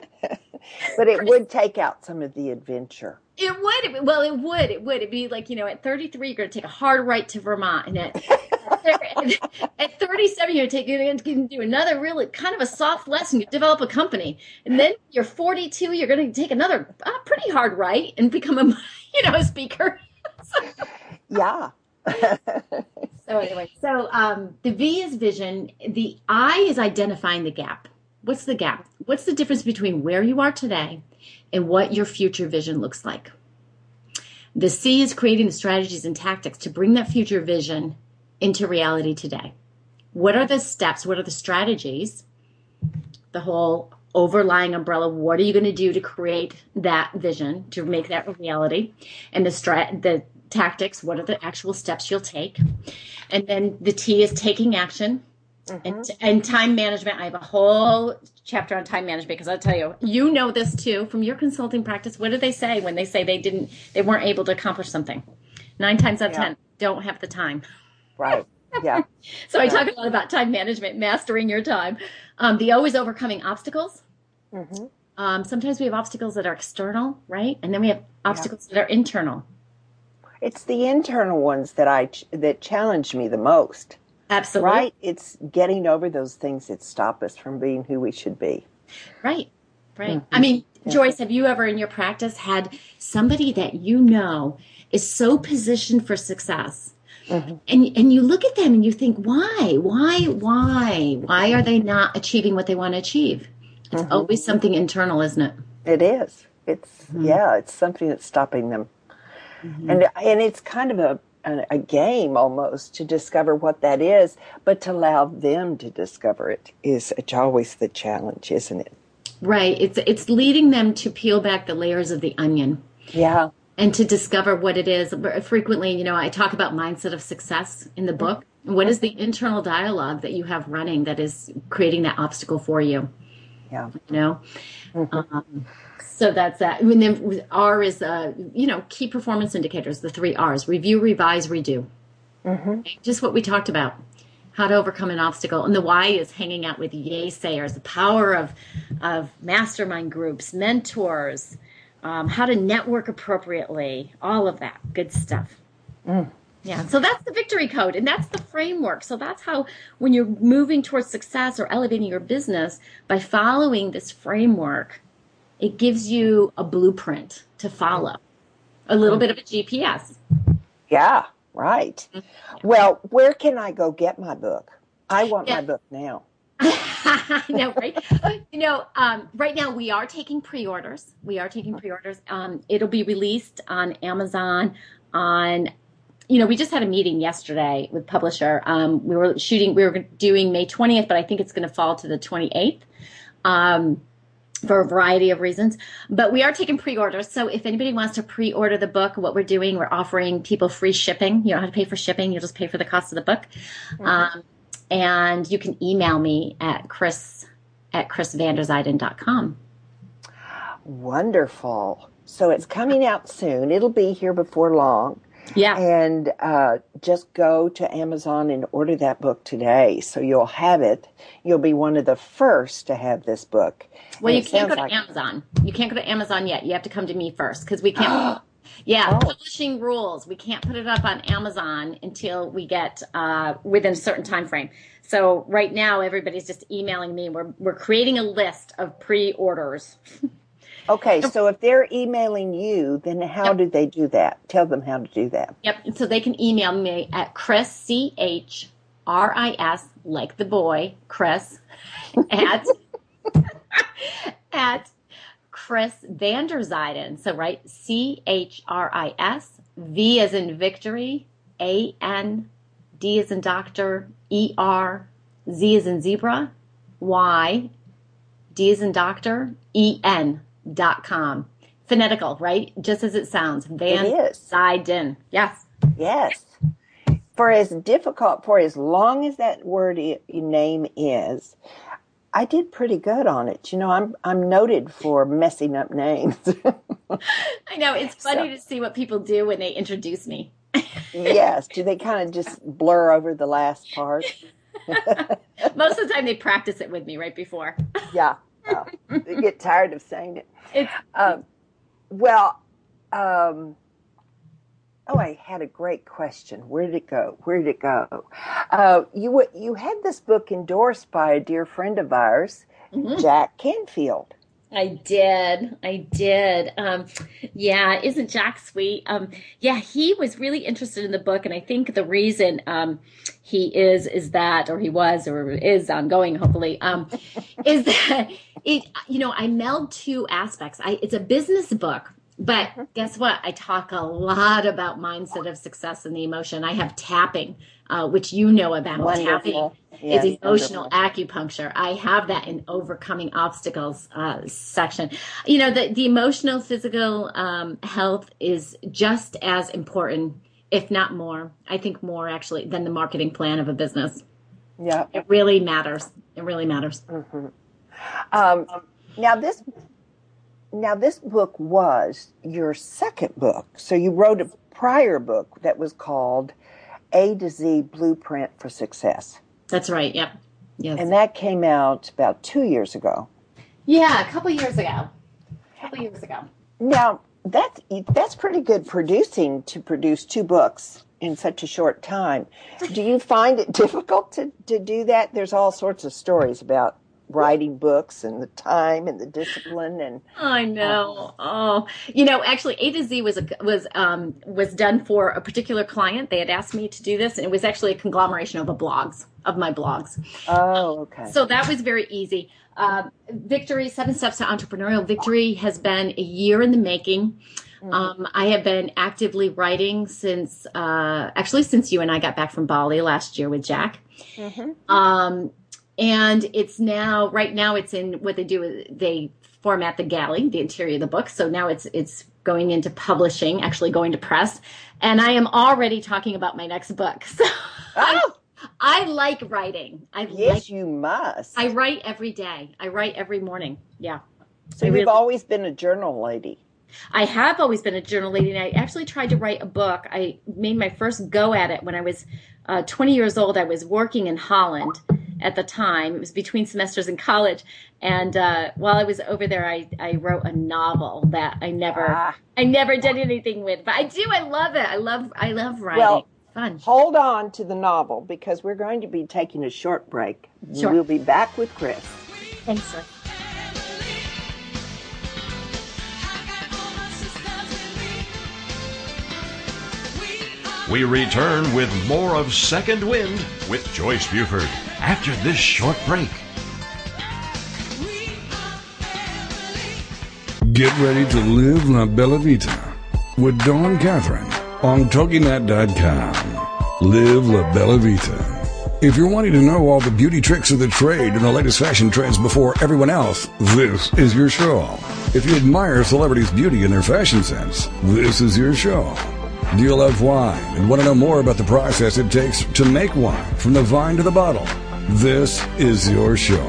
But it would take out some of the adventure. It would. Well, it would. It would. It'd be like you know, at 33, you're going to take a hard right to Vermont, and at [laughs] at 37, you're taking you're going to do another really kind of a soft lesson. You develop a company, and then you're 42, you're going to take another uh, pretty hard right and become a [laughs] you know a speaker. so, Yeah. [laughs] so anyway, so um, the V is vision. The I is identifying the gap. What's the gap? What's the difference between where you are today and what your future vision looks like? The C is creating the strategies and tactics to bring that future vision into reality today. What are the steps? What are the strategies? The whole overlying umbrella. What are you going to do to create that vision to make that a reality? And the strat, the tactics. What are the actual steps you'll take? And then the T is taking action. Mm-hmm. And, and time management. I have a whole chapter on time management because I'll tell you, you know this too from your consulting practice. What do they say when they say they didn't, they weren't able to accomplish something? Nine times out of Yeah. ten, don't have the time. Right. Yeah. [laughs] So I talk a lot about time management, mastering your time. Um, the O is overcoming obstacles. Mm-hmm. Um, sometimes we have obstacles that are external, right? And then we have obstacles that are internal. It's the internal ones that I that challenge me the most. Absolutely. Right? It's getting over those things that stop us from being who we should be. Right. Right. I mean, Joyce, have you ever in your practice had somebody that you know is so positioned for success? Mm-hmm. And and you look at them and you think, why? Why? Why? Why are they not achieving what they want to achieve? It's mm-hmm. always something internal, isn't it? It is. It's Mm-hmm. yeah. It's something that's stopping them, mm-hmm. and and it's kind of a, a a game almost to discover what that is, but to allow them to discover it is it's always the challenge, isn't it? Right. It's it's leading them to peel back the layers of the onion Yeah. And to discover what it is. Frequently, you know, I talk about mindset of success in the book. What is the internal dialogue that you have running that is creating that obstacle for you? Yeah. You know, um, so that's that. And then R is, uh, you know, key performance indicators. The three R's: review, revise, redo. Just what we talked about. How to overcome an obstacle, and the Y is hanging out with yay sayers. The power of of mastermind groups, mentors, um, how to network appropriately, all of that good stuff. Yeah, so that's the victory code and that's the framework. So that's how, when you're moving towards success or elevating your business, by following this framework, it gives you a blueprint to follow, a little bit of a GPS. Yeah. Right. Well, where can I go get my book? I want Yeah. my book now. [laughs] I know, right? You know, um, right now we are taking pre-orders. We are taking pre-orders. Um, it'll be released on Amazon. On, you know, we just had a meeting yesterday with publisher. Um, we were shooting. We were doing May twentieth, but I think it's going to fall to the twenty eighth. Um, for a variety of reasons. But we are taking pre-orders. So if anybody wants to pre-order the book, what we're doing, we're offering people free shipping. You don't have to pay for shipping. You just pay for the cost of the book. Um, and you can email me at chris at chrisvanderziden.com. Wonderful. So it's coming out soon. It'll be here before long. Yeah. And uh, just go to Amazon and order that book today. So you'll have it. You'll be one of the first to have this book. Well, And you can't go to like- Amazon. You can't go to Amazon yet. You have to come to me first because we can't. [gasps] [gasps] [gasps] yeah, Oh. publishing rules. We can't put it up on Amazon until we get uh, within a certain time frame. So right now, everybody's just emailing me. We're we're creating a list of pre-orders. Okay, so if they're emailing you, then how Yep. do they do that? Tell them how to do that. Yep. So they can email me at Chris C H R I S like the boy Chris at [laughs] at Chris Vanderziden. So, right, C H R I S, V as in victory, A N, D as in doctor, E R, Z as in zebra, Y, D as in doctor, E N dot com. Phonetical, right? Just as it sounds. Van It is. Ziden. Yes. Yes. For as difficult, for as long as that word i- name is, I did pretty good on it. You know, I'm I'm noted for messing up names. [laughs] I know. It's funny So- to see what people do when they introduce me. yes. Do they [laughs] kind of just blur over the last part? [laughs] Most of the time, they practice it with me right before. Yeah. They get tired of saying it. It's Um, well, um, oh, I had a great question. Where did it go? Where did it go? Uh, you you had this book endorsed by a dear friend of ours, Jack Canfield. I did. I did. Um, yeah, isn't Jack sweet? Um, yeah, he was really interested in the book, and I think the reason um, he is is that, or he was, or is ongoing, hopefully, um, [laughs] is that it. You know, I meld two aspects. I it's a business book. But guess what? I talk a lot about mindset of success and the emotion. I have tapping, uh, which you know about. Wonderful. Tapping Yes, is emotional wonderful. acupuncture. I have that in overcoming obstacles uh, section. You know, the, the emotional, physical um, health is just as important, if not more. I think more actually than the marketing plan of a business. Yeah. It really matters. It really matters. Um, now this now this book was your second book. So you wrote a prior book that was called A to Z Blueprint for Success. That's right. Yep. Yes. And that came out about two years ago. yeah, a couple years ago. A couple years ago. Now that's that's pretty good producing to produce two books in such a short time. Do you find it [laughs] difficult to, to do that? There's all sorts of stories about writing books and the time and the discipline and I know. Oh, you know, actually, A to Z was a, was um, was done for a particular client. They had asked me to do this, and it was actually a conglomeration of the blogs of my blogs. oh okay. So that was very easy. Um, Victory, Seven Steps to Entrepreneurial Victory has been a year in the making. Um, I have been actively writing since, uh, actually, since you and I got back from Bali last year with Jack. Um, and it's now, right now, it's in what they do is they format the galley, the interior of the book. So now it's it's going into publishing, actually going to press. And I am already talking about my next book. [laughs] So Oh, I like writing. I yes, like you must. I write every day. I write every morning. Yeah. so I you've really- always been a journal lady. I have always been a journal lady, and I actually tried to write a book. I made my first go at it when I was uh, 20 years old. I was working in Holland at the time. It was between semesters in college, and uh, while I was over there, I, I wrote a novel that I never Ah. I never did anything with. But I do. I love it. I love I love writing. Well, Fun. Hold on to the novel because we're going to be taking a short break. Sure. We'll be back with Chris. Thanks, sir. We return with more of Second Wind with Joyce Buford after this short break. Get ready to live La Bella Vita with Dawn Catherine on TogiNet.com. Live La Bella Vita. If you're wanting to know all the beauty tricks of the trade and the latest fashion trends before everyone else, this is your show. If you admire celebrities' beauty and their fashion sense, this is your show. Do you love wine and want to know more about the process it takes to make wine from the vine to the bottle? This is your show.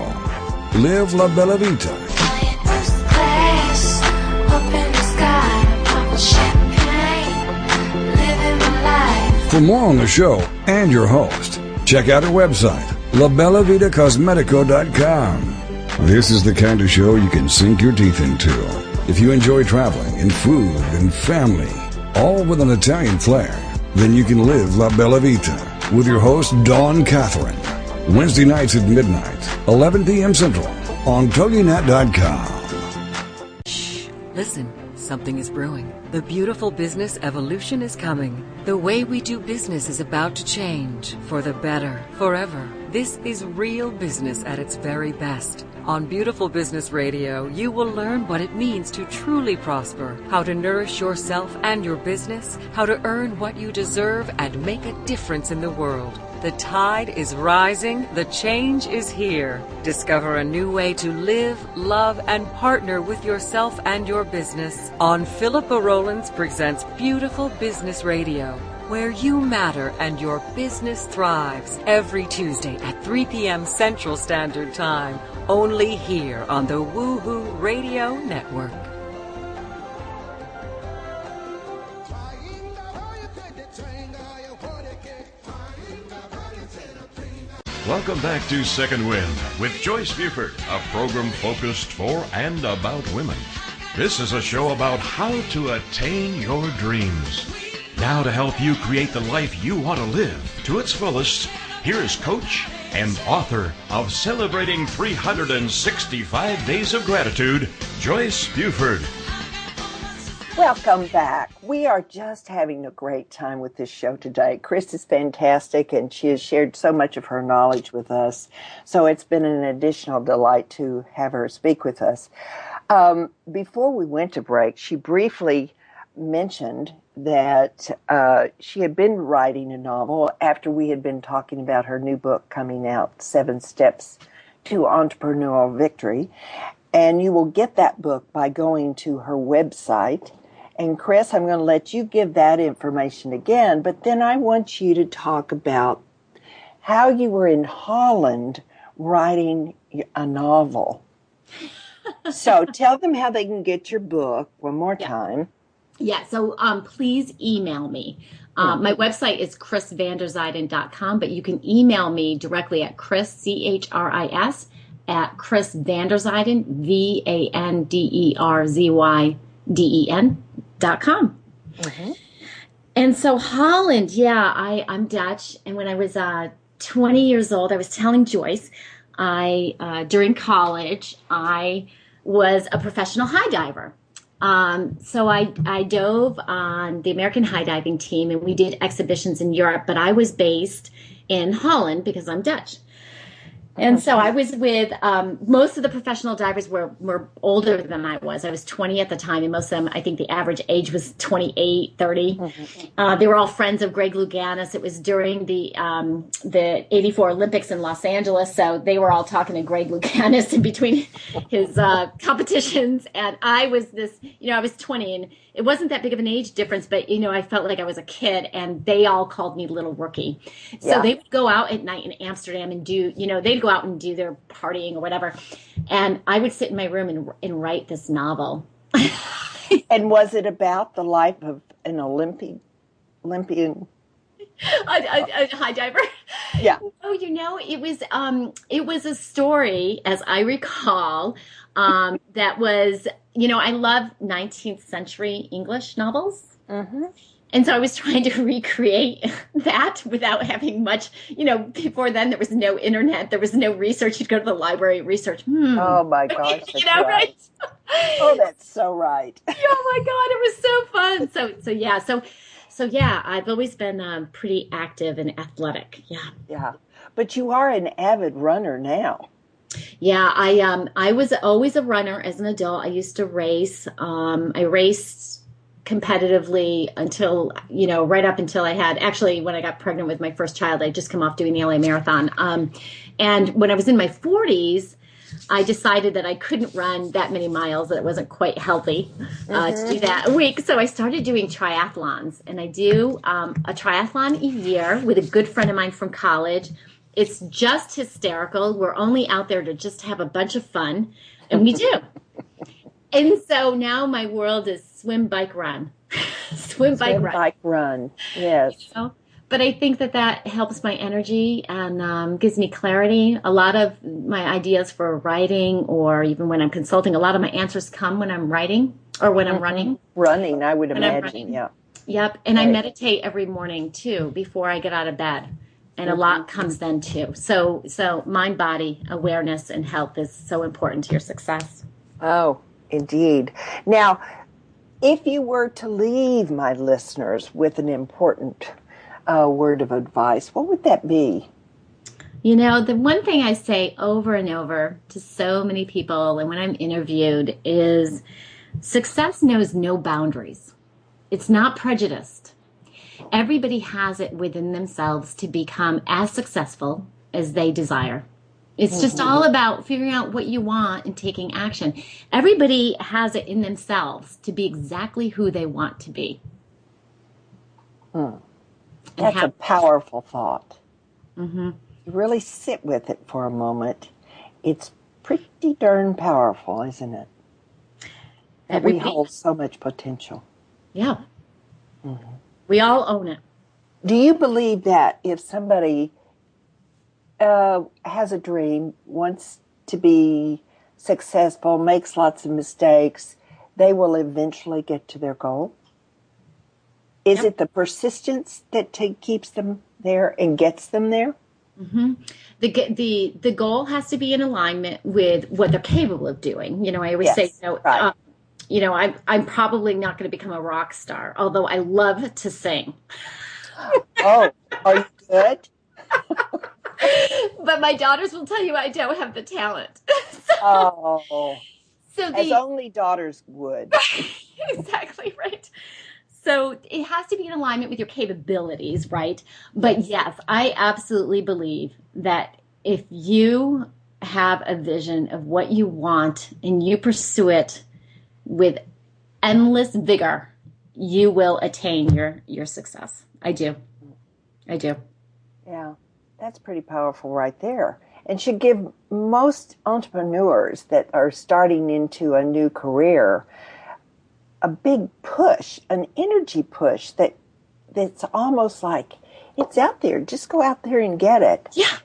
Live La Bella Vita. First class, up in the sky, pop champagne, living my life. For more on the show and your host, check out our website, labellavitacosmetico.com. This is the kind of show you can sink your teeth into. If you enjoy traveling and food and family, all with an Italian flair, then you can live La Bella Vita with your host, Dawn Catherine. Wednesday nights at midnight, 11 p.m. Central on TogiNet.com. Shh, listen, something is brewing. The beautiful business evolution is coming. The way we do business is about to change for the better, forever. This is real business at its very best. On Beautiful Business Radio, you will learn what it means to truly prosper, how to nourish yourself and your business, how to earn what you deserve, and make a difference in the world. The tide is rising, the change is here. Discover a new way to live, love, and partner with yourself and your business on Philippa Rollins Presents Beautiful Business Radio where you matter and your business thrives every Tuesday at 3 p.m. Central Standard Time, only here on the Woohoo Radio Network. Welcome back to Second Wind with Joyce Buford, a program focused for and about women. This is a show about how to attain your dreams. Now, to help you create the life you want to live to its fullest, here is coach and author of Celebrating 365 Days of Gratitude, Joyce Buford. Welcome back. We are just having a great time with this show today. Chris is fantastic and she has shared so much of her knowledge with us. So it's been an additional delight to have her speak with us. Um, before we went to break, she briefly mentioned that uh, she had been writing a novel after we had been talking about her new book coming out, Seven Steps to Entrepreneurial Victory. And you will get that book by going to her website. And Chris, I'm going to let you give that information again, but then I want you to talk about how you were in Holland writing a novel. [laughs] so tell them how they can get your book one more time. Yeah, so um, please email me. Um, my website is chrisvanderziden.com, but you can email me directly at chris, C-H-R-I-S, at Chris Vanderziden, V-A-N-D-E-R-Z-Y-D-E-N dot com. And so Holland, yeah, I, I'm Dutch. And when I was uh, 20 years old, I was telling Joyce, I uh, during college, I was a professional high diver. Um, so I, I dove on the American high diving team and we did exhibitions in Europe, but I was based in Holland because I'm Dutch. And so I was with um, most of the professional divers were were older than I was. I was 20 at the time, and most of them, I think the average age was 28, 30. Uh, they were all friends of Greg Louganis. It was during the um, the 84 Olympics in Los Angeles, so they were all talking to Greg Louganis [laughs] in between his uh, competitions. And I was this, you know, I was 20, and it wasn't that big of an age difference, but you know, I felt like I was a kid, and they all called me little rookie. So Yeah. they would go out at night in Amsterdam and do, you know, they'd go out and do their partying or whatever, and I would sit in my room and and write this novel. [laughs] And was it about the life of an Olympian? Olympian? a, a, a high diver. Yeah. Oh, you know, it was um, it was a story, as I recall, um, that was, you know, I love 19th century English novels. Mm-hmm. And so I was trying to [laughs] recreate that without having much, you know, before then there was no internet, there was no research. You'd go to the library, research. Hmm. Oh my [laughs] gosh, you know, right. right? Oh, that's so right. [laughs] oh my god, it was so fun. So so yeah, so so yeah, I've always been um, pretty active and athletic. Yeah. Yeah. But you are an avid runner now. Yeah, I um I was always a runner as an adult. I used to race. Um I raced competitively until you know right up until I had actually when I got pregnant with my first child I just come off doing the LA marathon um and when I was in my 40s I decided that I couldn't run that many miles that it wasn't quite healthy uh, to do that a week so I started doing triathlons and I do um, a triathlon a year with a good friend of mine from college it's just hysterical we're only out there to just have a bunch of fun and we do [laughs] and so now my world is swim, bike, run. [laughs] swim, bike, Swim, run. bike, run. Yes. you know? But I think that that helps my energy and um, gives me clarity. A lot of my ideas for writing, or even when I'm consulting, a lot of my answers come when I'm writing or when I'm running. Running, I would When I'm imagine. Yeah. Yep. And I meditate every morning too before I get out of bed. And a lot comes then too. So, so mind body awareness and health is so important to your success. Oh, indeed. Now, if you were to leave my listeners with an important uh, word of advice, what would that be? You know, the one thing I say over and over to so many people and when I'm interviewed is success knows no boundaries. It's not prejudiced. Everybody has it within themselves to become as successful as they desire. It's just mm-hmm. all about figuring out what you want and taking action. Everybody has it in themselves to be exactly who they want to be. Hmm. And That's a powerful thought. Mm-hmm. Really sit with it for a moment. It's pretty darn powerful, isn't it? That we hold so much potential. Yeah. Mm-hmm. We all own it. Do you believe that if somebody uh, has a dream, wants to be successful, makes lots of mistakes, they will eventually get to their goal? Is Yep. it the persistence that keeps them there and gets them there? the the the goal has to be in alignment with what they're capable of doing. You know, I always Yes, say, you know, right. uh, you know, I'm I'm probably not going to become a rock star, although I love to sing. [laughs] Oh, are you good? [laughs] but my daughters will tell you I don't have the talent. [laughs] Oh, so as only daughters would. exactly right. So it has to be in alignment with your capabilities, right? But yes, I absolutely believe that if you have a vision of what you want and you pursue it with endless vigor, you will attain your your success. I do. I do. Yeah, that's pretty powerful right there. And should give most entrepreneurs that are starting into a new career a big push, an energy push that that's almost like it's out there. Just go out there and get it. Yeah.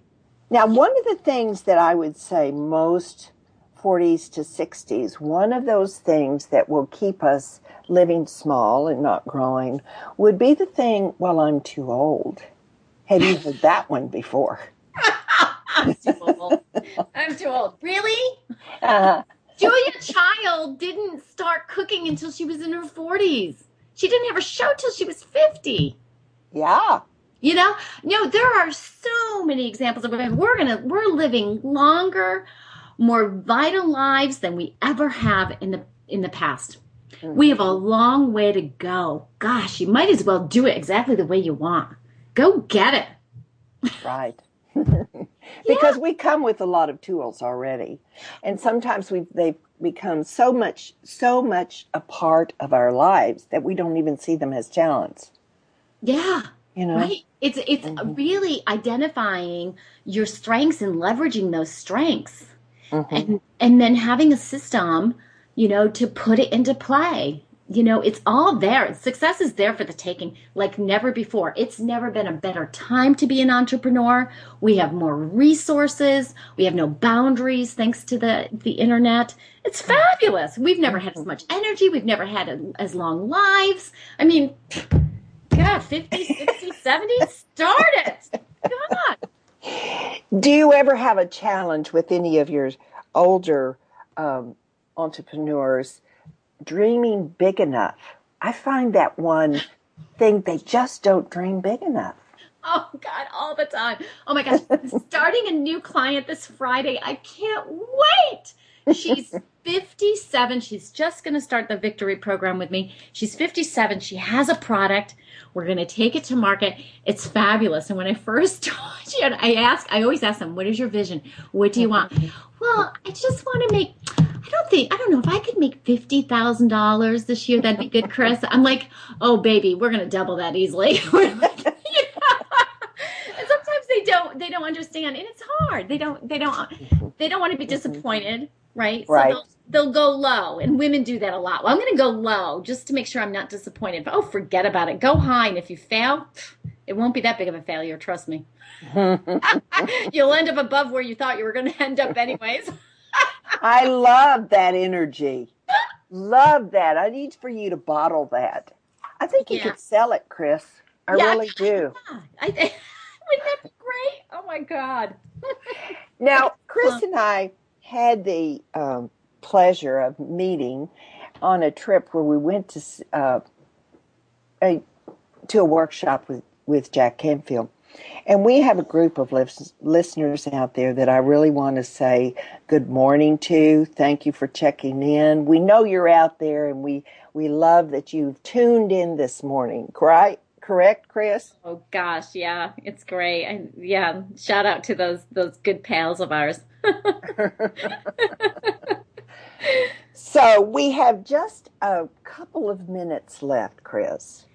Now, one of the things that I would say most 40s to 60s, one of those things that will keep us living small and not growing would be the thing, well, I'm too old. Have you heard that one before? I'm [laughs] too old. I'm too old. Really? Uh, Julia Child didn't start cooking until she was in her 40s. She didn't have a show till she was 50. yeah. You know, no, there are so many examples of women. We're gonna, we're living longer, more vital lives than we ever have in the in the past. We have a mm-hmm. long way to go. Gosh, you might as well do it exactly the way you want. Go get it. Right. [laughs] because we come with a lot of tools already. And sometimes we they've become so much so much a part of our lives that we don't even see them as talents. Yeah. You know? Right. It's it's mm-hmm. really identifying your strengths and leveraging those strengths. Mm-hmm. And and then having a system, you know, to put it into play. You know, it's all there. Success is there for the taking like never before. It's never been a better time to be an entrepreneur. We have more resources. We have no boundaries thanks to the the internet. It's fabulous. We've never had as much mm-hmm. energy. We've never had a, as long lives. I mean, God, 50, 60, 70, start it. God. Do you ever have a challenge with any of your older um, entrepreneurs dreaming big enough? I find that one thing they just don't dream big enough. Oh God, all the time. Oh my gosh, starting a new client this Friday. I can't wait. She's [laughs] 57. She's just going to start the victory program with me. She's 57. She has a product. We're going to take it to market. It's fabulous. And when I first [laughs] told you, I ask, I always ask them, "What is your vision? What do you want?" Well, I just want to make. I don't think I don't know if I could make fifty thousand dollars this year. That'd be good, Chris. I'm like, oh baby, we're going to double that easily. We're [laughs] like, you know? and sometimes they don't they don't understand and it's hard they don't they don't they don't want to be mm-hmm. disappointed right so Right. they'll, they'll go low and women do that a lot well i'm going to go low just to make sure i'm not disappointed but oh forget about it go high and if you fail it won't be that big of a failure trust me [laughs] you'll end up above where you thought you were going to end up anyways [laughs] I love that energy. Love that. I need for you to bottle that. I think you Yeah. could sell it, Chris. I Yeah. really do. [laughs] I, wouldn't that be great oh my god Now, Chris and I had the um, pleasure of meeting on a trip where we went to uh, a to a workshop with with Jack Canfield, And we have a group of lis- listeners out there that I really want to say good morning to. Thank you for checking in. We know you're out there and we, we love that you've tuned in this morning, right? Correct, Chris? Oh gosh, yeah, it's great. And yeah, shout out to those those good pals of ours. [laughs] [laughs] So we have just a couple of minutes left, Chris.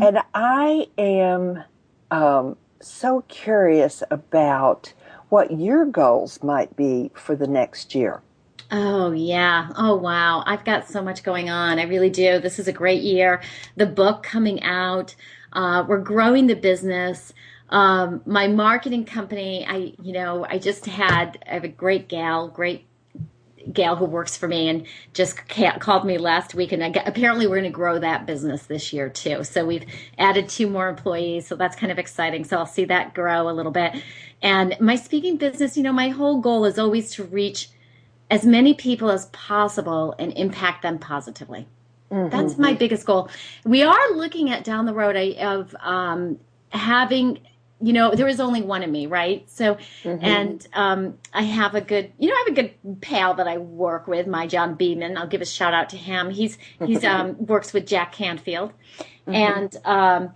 And I am um, so curious about what your goals might be for the next year. Oh, yeah. Oh, wow. I've got so much going on. I really do. This is a great year. The book coming out. Uh, we're growing the business. Um, my marketing company, I, you know, I just had, I have a great gal, great gal who works for me and just called me last week and got, apparently we're going to grow that business this year too. So we've added two more employees. So that's kind of exciting. So I'll see that grow a little bit. And my speaking business, you know, my whole goal is always to reach as many people as possible and impact them positively. That's my biggest goal. We are looking at down the road of um, having, you know, there is only one of me, right? So, and um, I have a good, you know, I have a good pal that I work with, my John Beeman. I'll give a shout out to him. He's he's um, works with Jack Canfield, and um,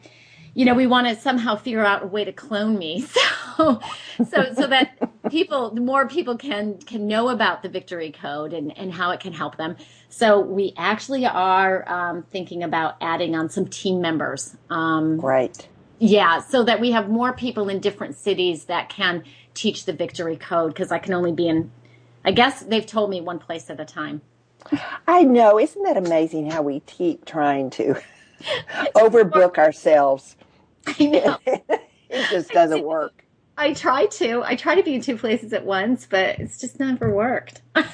you know, we want to somehow figure out a way to clone me, [laughs] so so so that people, more people can can know about the Victory Code and and how it can help them. So we actually are um, thinking about adding on some team members. Um, Right. Yeah, so that we have more people in different cities that can teach the Victory Code because I can only be in. I guess they've told me one place at a time. I know. Isn't that amazing how we keep trying to [laughs] overbook ourselves? I know. [laughs] It just doesn't work. I try to. I try to be in two places at once, but it's just never worked. [laughs]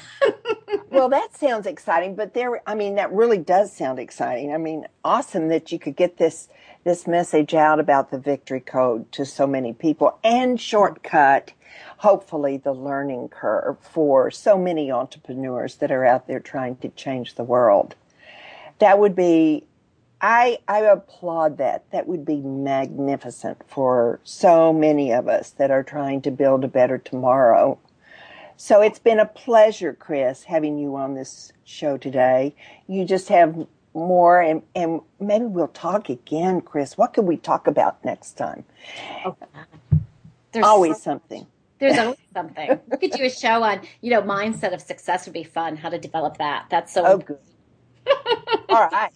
Well, that sounds exciting, but there, I mean, that really does sound exciting. I mean, awesome that you could get this, this message out about the victory code to so many people and shortcut, hopefully, the learning curve for so many entrepreneurs that are out there trying to change the world. That would be, I, I applaud that. That would be magnificent for so many of us that are trying to build a better tomorrow. So it's been a pleasure, Chris, having you on this show today. You just have more, and, and maybe we'll talk again, Chris. What could we talk about next time? There's Always so- something. There's always something. We could do a show on, you know, mindset of success would be fun. How to develop that. That's so. Oh, good. All right.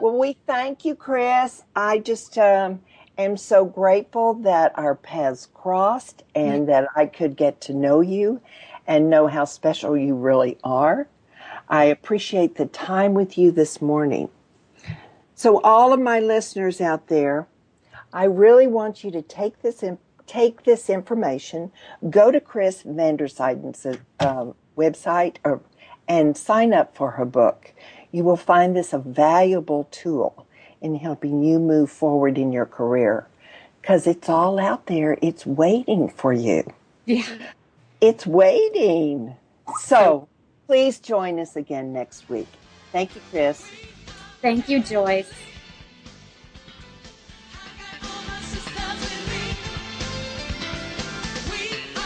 Well, we thank you, Chris. I just um, am so grateful that our paths crossed and that I could get to know you and know how special you really are. I appreciate the time with you this morning. So, all of my listeners out there, I really want you to take this in, take this information, go to Chris Vandersyden's um, website or, and sign up for her book. You will find this a valuable tool in helping you move forward in your career because it's all out there. It's waiting for you. Yeah. It's waiting. So please join us again next week. Thank you, Chris. Thank you, Joyce.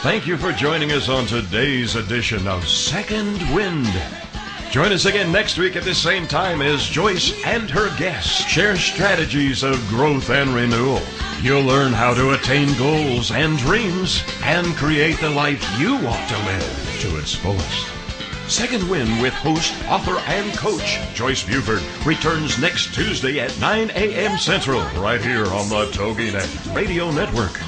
Thank you for joining us on today's edition of Second Wind. Join us again next week at the same time as Joyce and her guests share strategies of growth and renewal. You'll learn how to attain goals and dreams and create the life you want to live to its fullest. Second Wind with host, author, and coach Joyce Buford returns next Tuesday at 9 a.m. Central right here on the TogiNet Radio Network.